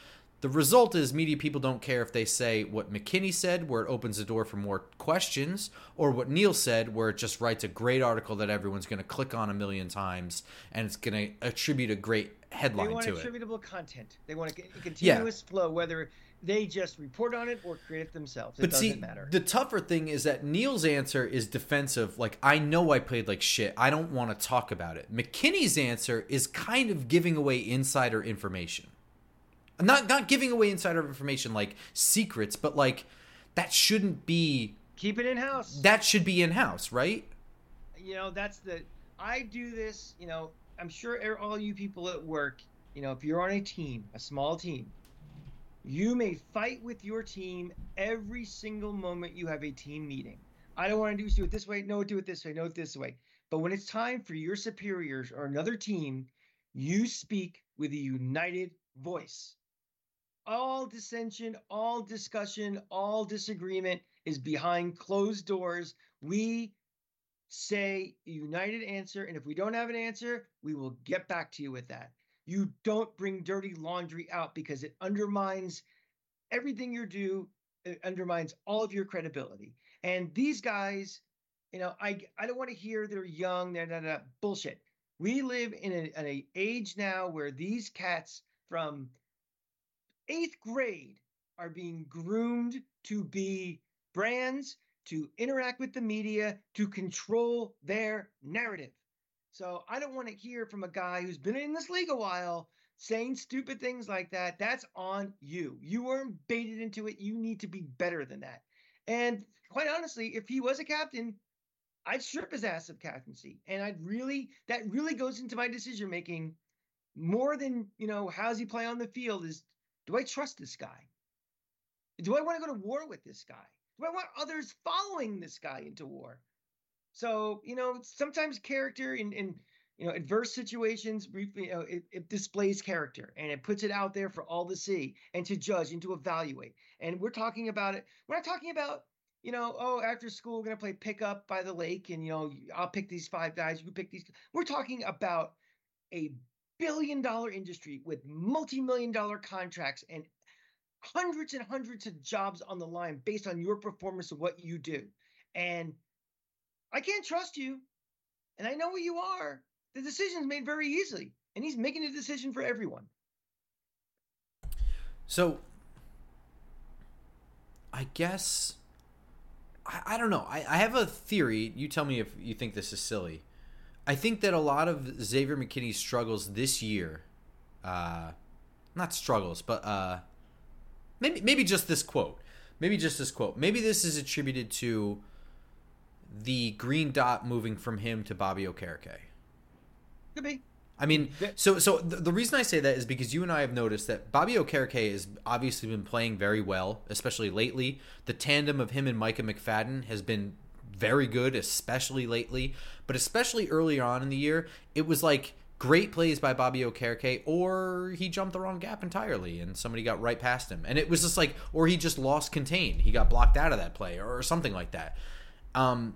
The result is media people don't care if they say what McKinney said, where it opens the door for more questions, or what Neal said, where it just writes a great article that everyone's going to click on a million times and it's going to attribute a great headline they want to attributable it. content. They want a continuous yeah. flow, whether they just report on it or create it themselves. It but doesn't see, matter. The tougher thing is that Neal's answer is defensive. Like, I know I played like shit. I don't want to talk about it. McKinney's answer is kind of giving away insider information. Not not giving away insider information like secrets, but like that shouldn't be keep it in house. That should be in house, right? You know, that's the I do this, you know, I'm sure all you people at work, you know, if you're on a team, a small team, you may fight with your team every single moment you have a team meeting. I don't want to do, do it this way. No, do it this way. No, this way. But when it's time for your superiors or another team, you speak with a united voice. All dissension, all discussion, all disagreement is behind closed doors. We say a united answer. And if we don't have an answer, we will get back to you with that. You don't bring dirty laundry out because it undermines everything you do. It undermines all of your credibility. And these guys, you know, I I don't want to hear they're young, they're not, bullshit. We live in an age now where these cats from eighth grade are being groomed to be brands to interact with the media, to control their narrative. So I don't want to hear from a guy who's been in this league a while saying stupid things like that. That's on you. You weren't baited into it. You need to be better than that. And quite honestly, if he was a captain, I'd strip his ass of captaincy. And I'd really, that really goes into my decision making more than, you know, how's he play on the field is do I trust this guy? Do I want to go to war with this guy? Do I want others following this guy into war? So, you know, sometimes character in, and you know, adverse situations, you know, it, it, displays character and it puts it out there for all to see and to judge and to evaluate. And we're talking about it. We're not talking about, you know, oh, after school, we're to play pickup by the lake and, you know, I'll pick these five guys, you pick these. We're talking about a billion dollar industry with multi million dollar contracts and hundreds and hundreds of jobs on the line based on your performance of what you do. And I can't trust you. And I know what you are the decision's made very easily, and he's making a decision for everyone. So, I guess I, I don't know. I, I have a theory. You tell me if you think this is silly. I think that a lot of Xavier McKinney's struggles this year, uh, not struggles, but uh, maybe maybe just this quote, maybe just this quote, maybe this is attributed to the green dot moving from him to Bobby Okereke. Could be. I mean, so so the, the, reason I say that is because you and I have noticed that Bobby Okereke has obviously been playing very well, especially lately. The tandem of him and Micah McFadden has been very good, especially lately. But especially early on in the year, it was like great plays by Bobby Okereke, or he jumped the wrong gap entirely and somebody got right past him. And it was just like, or he just lost contain. He got blocked out of that play or something like that. Um,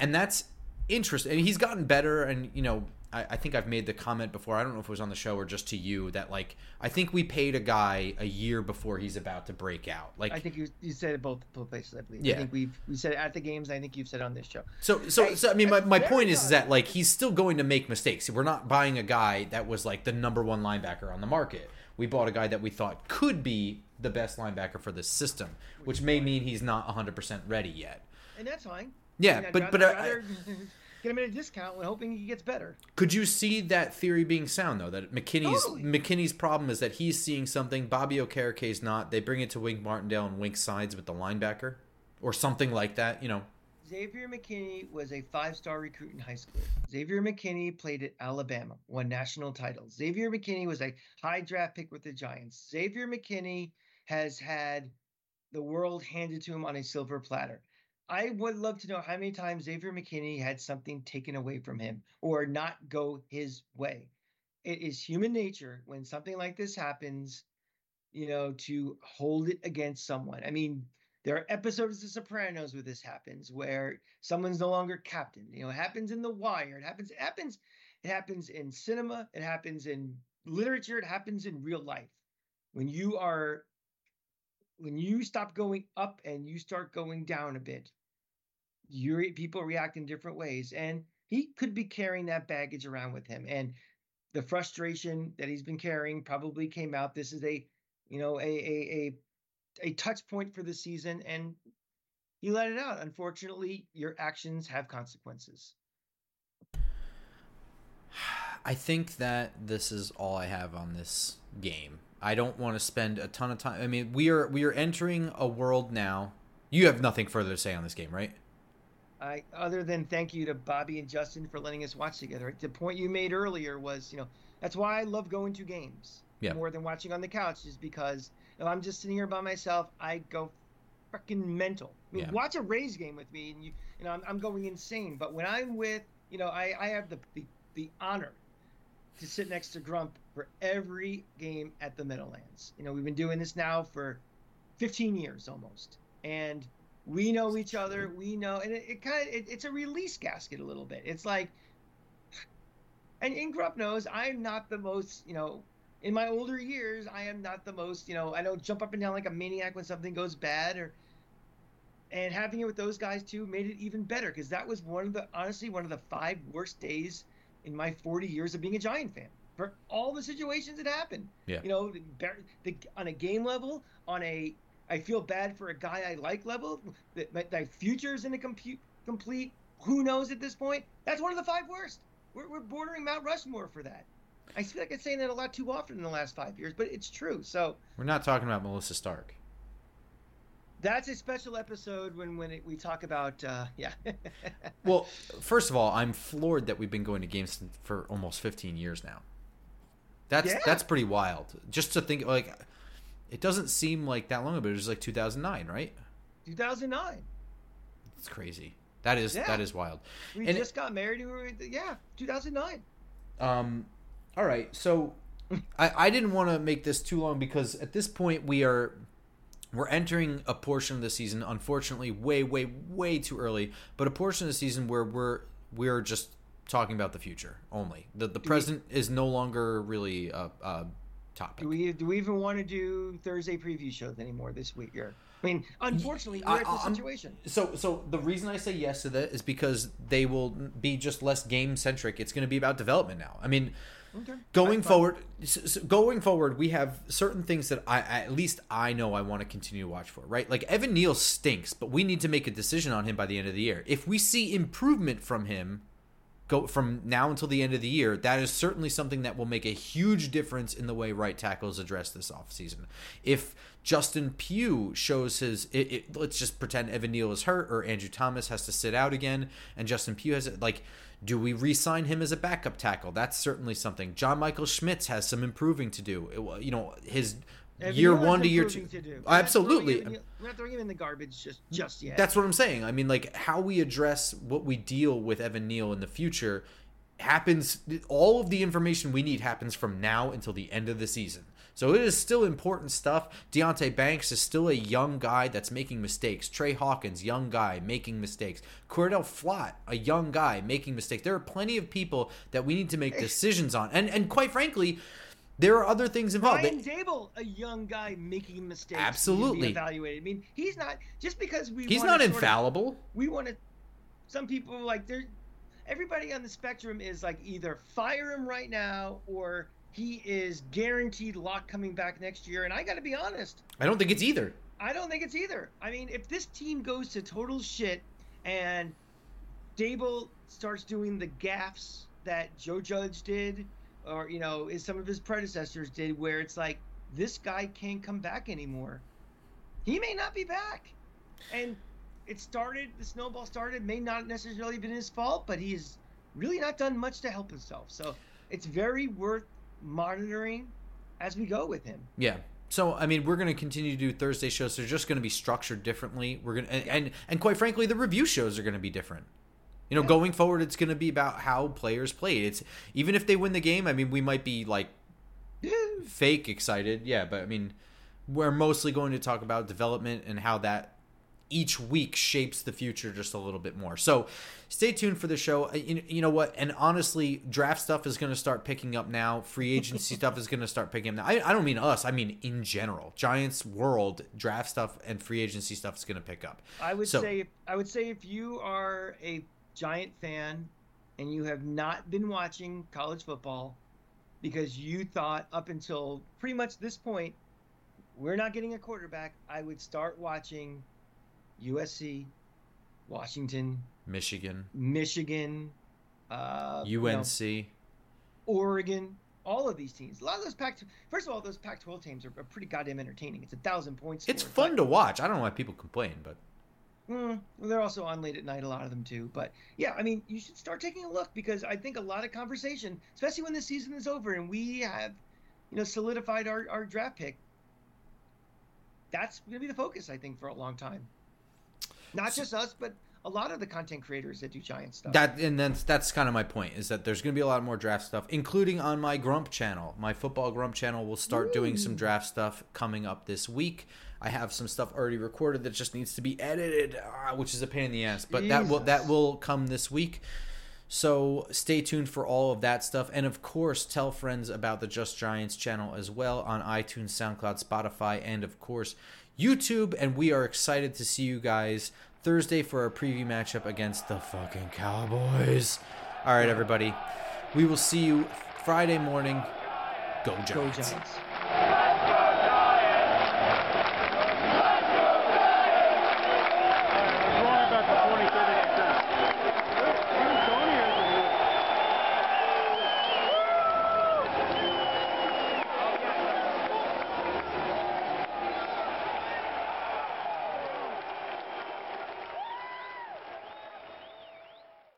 and that's interesting. And he's gotten better, and you know, I, I, think I've made the comment before. I don't know if it was on the show or just to you that like I think we paid a guy a year before he's about to break out. Like I think you, you said it both both places. I believe. Yeah. I think we've we said it at the games. I think you've said on this show. So so hey, so I mean my, my point is, is that like he's still going to make mistakes. We're not buying a guy that was like the number one linebacker on the market. We bought a guy that we thought could be the best linebacker for this system, which, which may mean he's not 100% ready yet. And that's fine. Yeah, but rather, but uh, get him at a discount when hoping he gets better. Could you see that theory being sound though? That McKinney's totally. McKinney's problem is that he's seeing something Bobby Okereke's not. They bring it to Wink Martindale and Wink sides with the linebacker or something like that. You know. Xavier McKinney was a five-star recruit in high school. Xavier McKinney played at Alabama, won national titles. Xavier McKinney was a high draft pick with the Giants. Xavier McKinney has had the world handed to him on a silver platter. I would love to know how many times Xavier McKinney had something taken away from him or not go his way. It is human nature when something like this happens, you know, to hold it against someone. I mean, there are episodes of The Sopranos where this happens, where someone's no longer captain. You know, it happens in The Wire. It happens. It happens. It happens in cinema. It happens in literature. It happens in real life. When you are, when you stop going up and you start going down a bit, your people react in different ways and he could be carrying that baggage around with him and the frustration that he's been carrying probably came out. This is a you know a a a, a touch point for the season and he let it out. Unfortunately your actions have consequences. I think that this is all i have on this game. I don't want to spend a ton of time i mean we are we are entering a world now you have nothing further to say on this game right I, other than thank you to Bobby and Justin for letting us watch together. The point you made earlier was, you know, that's why I love going to games yeah. more than watching on the couch, is because if I'm just sitting here by myself, I go freaking mental. I mean, yeah. watch a Rays game with me, and you, you know, I'm, I'm going insane. But when I'm with, you know, I, I have the, the the honor to sit next to Grump for every game at the Meadowlands. You know, we've been doing this now for 15 years almost, and we know each other. We know, and it, it kind of it, it's a release gasket a little bit. It's like, and Ingrup knows I'm not the most, you know, in my older years, I am not the most, you know, I don't jump up and down like a maniac when something goes bad or. And having it with those guys too made it even better because that was one of the honestly one of the five worst days in my 40 years of being a Giant fan for all the situations that happened. Yeah. You know, the, the, on a game level, on a I feel bad for a guy I like level. That my, future's in a compute complete. Who knows at this point? That's one of the five worst. We're, we're bordering Mount Rushmore for that. I feel like I'm saying that a lot too often in the last five years, but it's true. So we're not talking about Melissa Stark. That's a special episode when when it, we talk about uh, yeah. well, first of all, I'm floored that we've been going to games for almost 15 years now. That's yeah. that's pretty wild. Just to think like it doesn't seem like that long ago, but it was like 2009, right? 2009. It's crazy. That is yeah. that is wild. We and just it, got married. We were, yeah, 2009. Um, all right, so I, I didn't want to make this too long because at this point we are we're entering a portion of the season, unfortunately, way, way, way too early, but a portion of the season where we're we're just talking about the future only. The the present is no longer really a, a topic. Do we do we even want to do Thursday preview shows anymore this week? Or I mean, unfortunately, we're I- at this I'm- situation. So, so the reason I say yes to that is because they will be just less game centric. It's going to be about development now. I mean, Okay. going forward, s- s- going forward, we have certain things that I at least I know I want to continue to watch for. Right, like Evan Neal stinks, but we need to make a decision on him by the end of the year. If we see improvement from him, go from now until the end of the year, that is certainly something that will make a huge difference in the way right tackles address this offseason. If Justin Pugh shows his, it, it, let's just pretend Evan Neal is hurt or Andrew Thomas has to sit out again, and Justin Pugh has it like. Do we re-sign him as a backup tackle? That's certainly something. John Michael Schmitz has some improving to do. It- you know, his Year one to year two. to not Absolutely. Neal- We're not throwing him in the garbage just just yet. That's what I'm saying. I mean, like how we address what we deal with Evan Neal in the future happens. All of the information we need happens from now until the end of the season. So it is still important stuff. Deonte Banks is still a young guy that's making mistakes. Tre Hawkins, young guy making mistakes. Cordale Flott, a young guy making mistakes. There are plenty of people that we need to make decisions on, and and quite frankly. There are other things involved. Ryan Daboll, a young guy making mistakes, Absolutely. evaluated. I mean, he's not just because we. He's not sort of- infallible. we want to. Some people like they're. Everybody on the spectrum is like either fire him right now or he is guaranteed lock coming back next year. And I got to be honest, I don't think it's either. I don't think it's either. I mean, if this team goes to total shit and Daboll starts doing the gaffes that Joe Judge did, or you know, as some of his predecessors did, where it's like this guy can't come back anymore. He may not be back, and it started. The snowball started. May not necessarily been his fault, but he's really not done much to help himself. So it's very worth monitoring as we go with him. Yeah. So I mean, we're going to continue to do Thursday shows. They're just going to be structured differently. We're going to, and, and and quite frankly, the review shows are going to be different. You know, Yeah. going forward, it's going to be about how players played. It's even if they win the game. I mean, we might be like fake excited, yeah, but I mean, we're mostly going to talk about development and how that each week shapes the future just a little bit more. So stay tuned for the show. Uh, You, you know what? And honestly, draft stuff is going to start picking up now. Free agency stuff is going to start picking up now. I, I don't mean us. I mean in general. Giants world draft stuff and free agency stuff is going to pick up. I would So- say I would say if you are a Giant fan and you have not been watching college football because you thought up until pretty much this point we're not getting a quarterback, I would start watching USC, Washington, Michigan, Michigan, uh, you know, UNC. Oregon, all of these teams. A lot of those Pac. First of all, those Pac-12 teams are pretty goddamn entertaining. It's a thousand points. It's fun to watch. I don't know why people complain, but Mm, they're also on late at night, a lot of them too. But yeah, I mean, you should start taking a look because I think a lot of conversation, especially when the season is over and we have, you know, solidified our, our draft pick. That's going to be the focus, I think, for a long time. Not just us, but a lot of the content creators that do giant stuff. That and that's that's kind of my point is that there's going to be a lot more draft stuff, including on my Grump channel. My football Grump channel will start doing some draft stuff coming up this week. I have some stuff already recorded that just needs to be edited, uh, which is a pain in the ass. But that will that will come this week. So stay tuned for all of that stuff, and of course, tell friends about the Just Giants channel as well on iTunes, SoundCloud, Spotify, and of course YouTube. And we are excited to see you guys Thursday for our preview matchup against the fucking Cowboys. All right, everybody, we will see you Friday morning. Go Giants! Go Giants.